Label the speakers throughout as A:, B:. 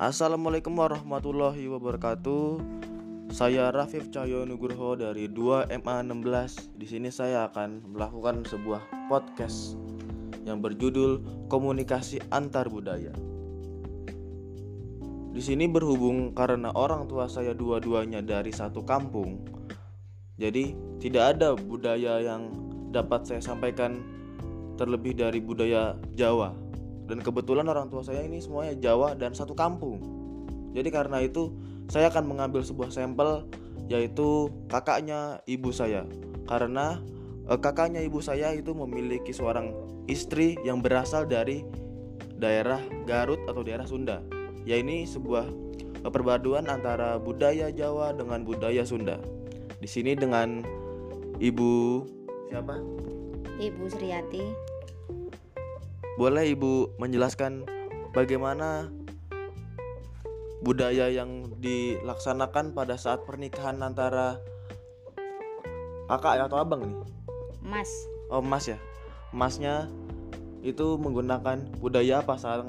A: Assalamualaikum warahmatullahi wabarakatuh. Saya Rafif Cahyo Nugroho dari 2MA16. Di sini saya akan melakukan sebuah podcast yang berjudul Komunikasi Antar Budaya. Di sini berhubung karena orang tua saya dua-duanya dari satu kampung. Jadi, tidak ada budaya yang dapat saya sampaikan terlebih dari budaya Jawa dan kebetulan orang tua saya ini semuanya Jawa dan satu kampung. Jadi karena itu saya akan mengambil sebuah sampel yaitu kakaknya ibu saya. Karena eh, kakaknya ibu saya itu memiliki seorang istri yang berasal dari daerah Garut atau daerah Sunda. Ya ini sebuah eh, perpaduan antara budaya Jawa dengan budaya Sunda. Di sini dengan ibu siapa?
B: Ibu Sriati
A: boleh Ibu menjelaskan bagaimana budaya yang dilaksanakan pada saat pernikahan antara kakak atau abang nih?
B: Mas.
A: Oh, Mas ya. Masnya itu menggunakan budaya apa saat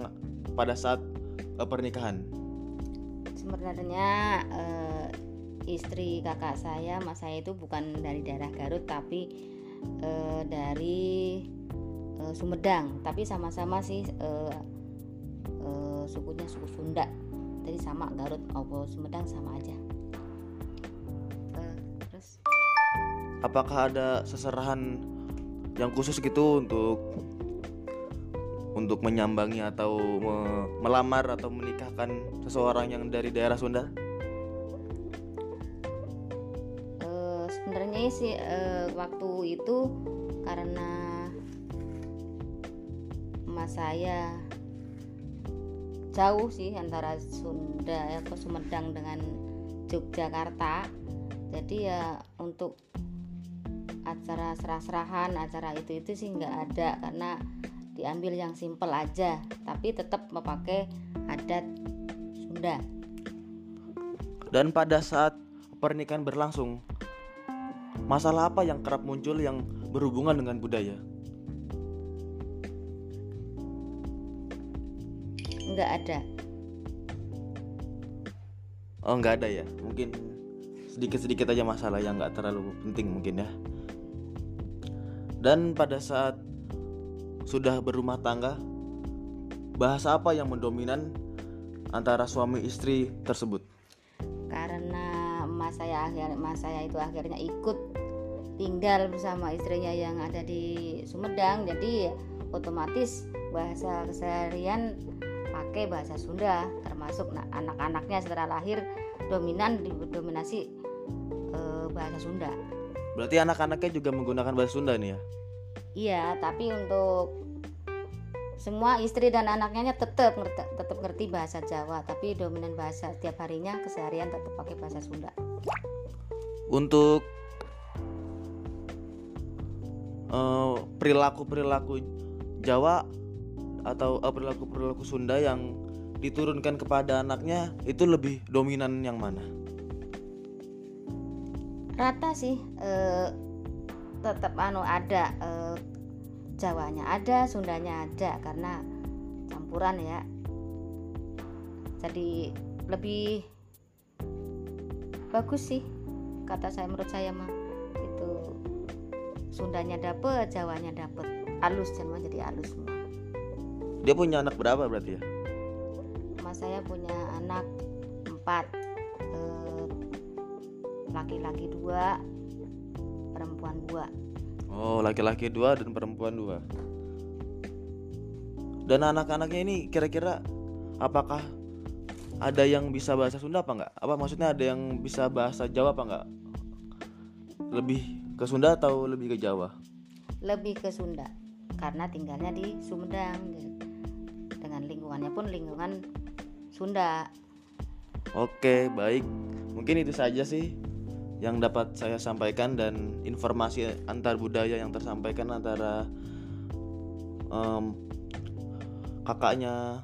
A: pada saat uh, pernikahan?
B: Sebenarnya uh, istri kakak saya, mas saya itu bukan dari daerah Garut tapi uh, dari uh, Sumedang tapi sama-sama sih uh, uh, sukunya suku Sunda. Jadi sama Garut. Maupun Sumedang sama aja.
A: Uh, terus? Apakah ada seserahan yang khusus gitu untuk untuk menyambangi atau me melamar atau menikahkan seseorang yang dari daerah Sunda?
B: Uh, sebenarnya sih uh, waktu itu karena rumah saya. Jauh sih antara Sunda ke Sumedang dengan Yogyakarta. Jadi ya untuk acara serah-serahan acara itu itu sih nggak ada karena diambil yang simple aja. Tapi tetap memakai adat Sunda.
A: Dan pada saat pernikahan berlangsung masalah apa yang kerap muncul yang berhubungan dengan budaya
B: nggak ada?
A: Oh nggak ada ya? Mungkin sedikit sedikit aja masalah yang nggak terlalu penting mungkin ya. Dan pada saat sudah berumah tangga bahasa apa yang mendominan antara suami istri tersebut?
B: Karena emas saya akhir emas saya itu akhirnya ikut tinggal bersama istrinya yang ada di Sumedang jadi otomatis bahasa keseharian pakai bahasa Sunda termasuk anak-anaknya setelah lahir dominan didominasi e, bahasa Sunda.
A: Berarti anak-anaknya juga menggunakan bahasa Sunda nih ya?
B: Iya, tapi untuk semua istri dan anaknya tetap ngerti, tetap ngerti bahasa Jawa, tapi dominan bahasa tiap harinya keseharian tetap pakai bahasa Sunda.
A: Untuk uh, perilaku-perilaku Jawa atau uh, perilaku perilaku Sunda yang diturunkan kepada anaknya itu lebih dominan yang mana?
B: Rata sih eh, tetap anu ada eh, Jawanya ada, Sundanya ada karena campuran ya. Jadi lebih bagus sih kata saya menurut saya mah itu Sundanya dapet, Jawanya dapet, halus jadi halus.
A: Dia punya anak berapa berarti ya?
B: Mas saya punya anak empat, eh, laki-laki dua, perempuan dua.
A: Oh, laki-laki dua dan perempuan dua. Dan anak-anaknya ini kira-kira apakah ada yang bisa bahasa Sunda apa enggak? Apa maksudnya ada yang bisa bahasa Jawa apa enggak? Lebih ke Sunda atau lebih ke Jawa?
B: Lebih ke Sunda karena tinggalnya di Sumedang. Lingkungannya pun lingkungan Sunda.
A: Oke, baik. Mungkin itu saja sih yang dapat saya sampaikan dan informasi antar budaya yang tersampaikan antara um, kakaknya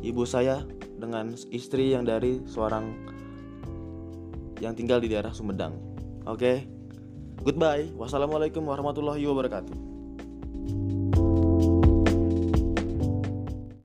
A: ibu saya dengan istri yang dari seorang yang tinggal di daerah Sumedang. Oke, goodbye. Wassalamualaikum warahmatullahi wabarakatuh.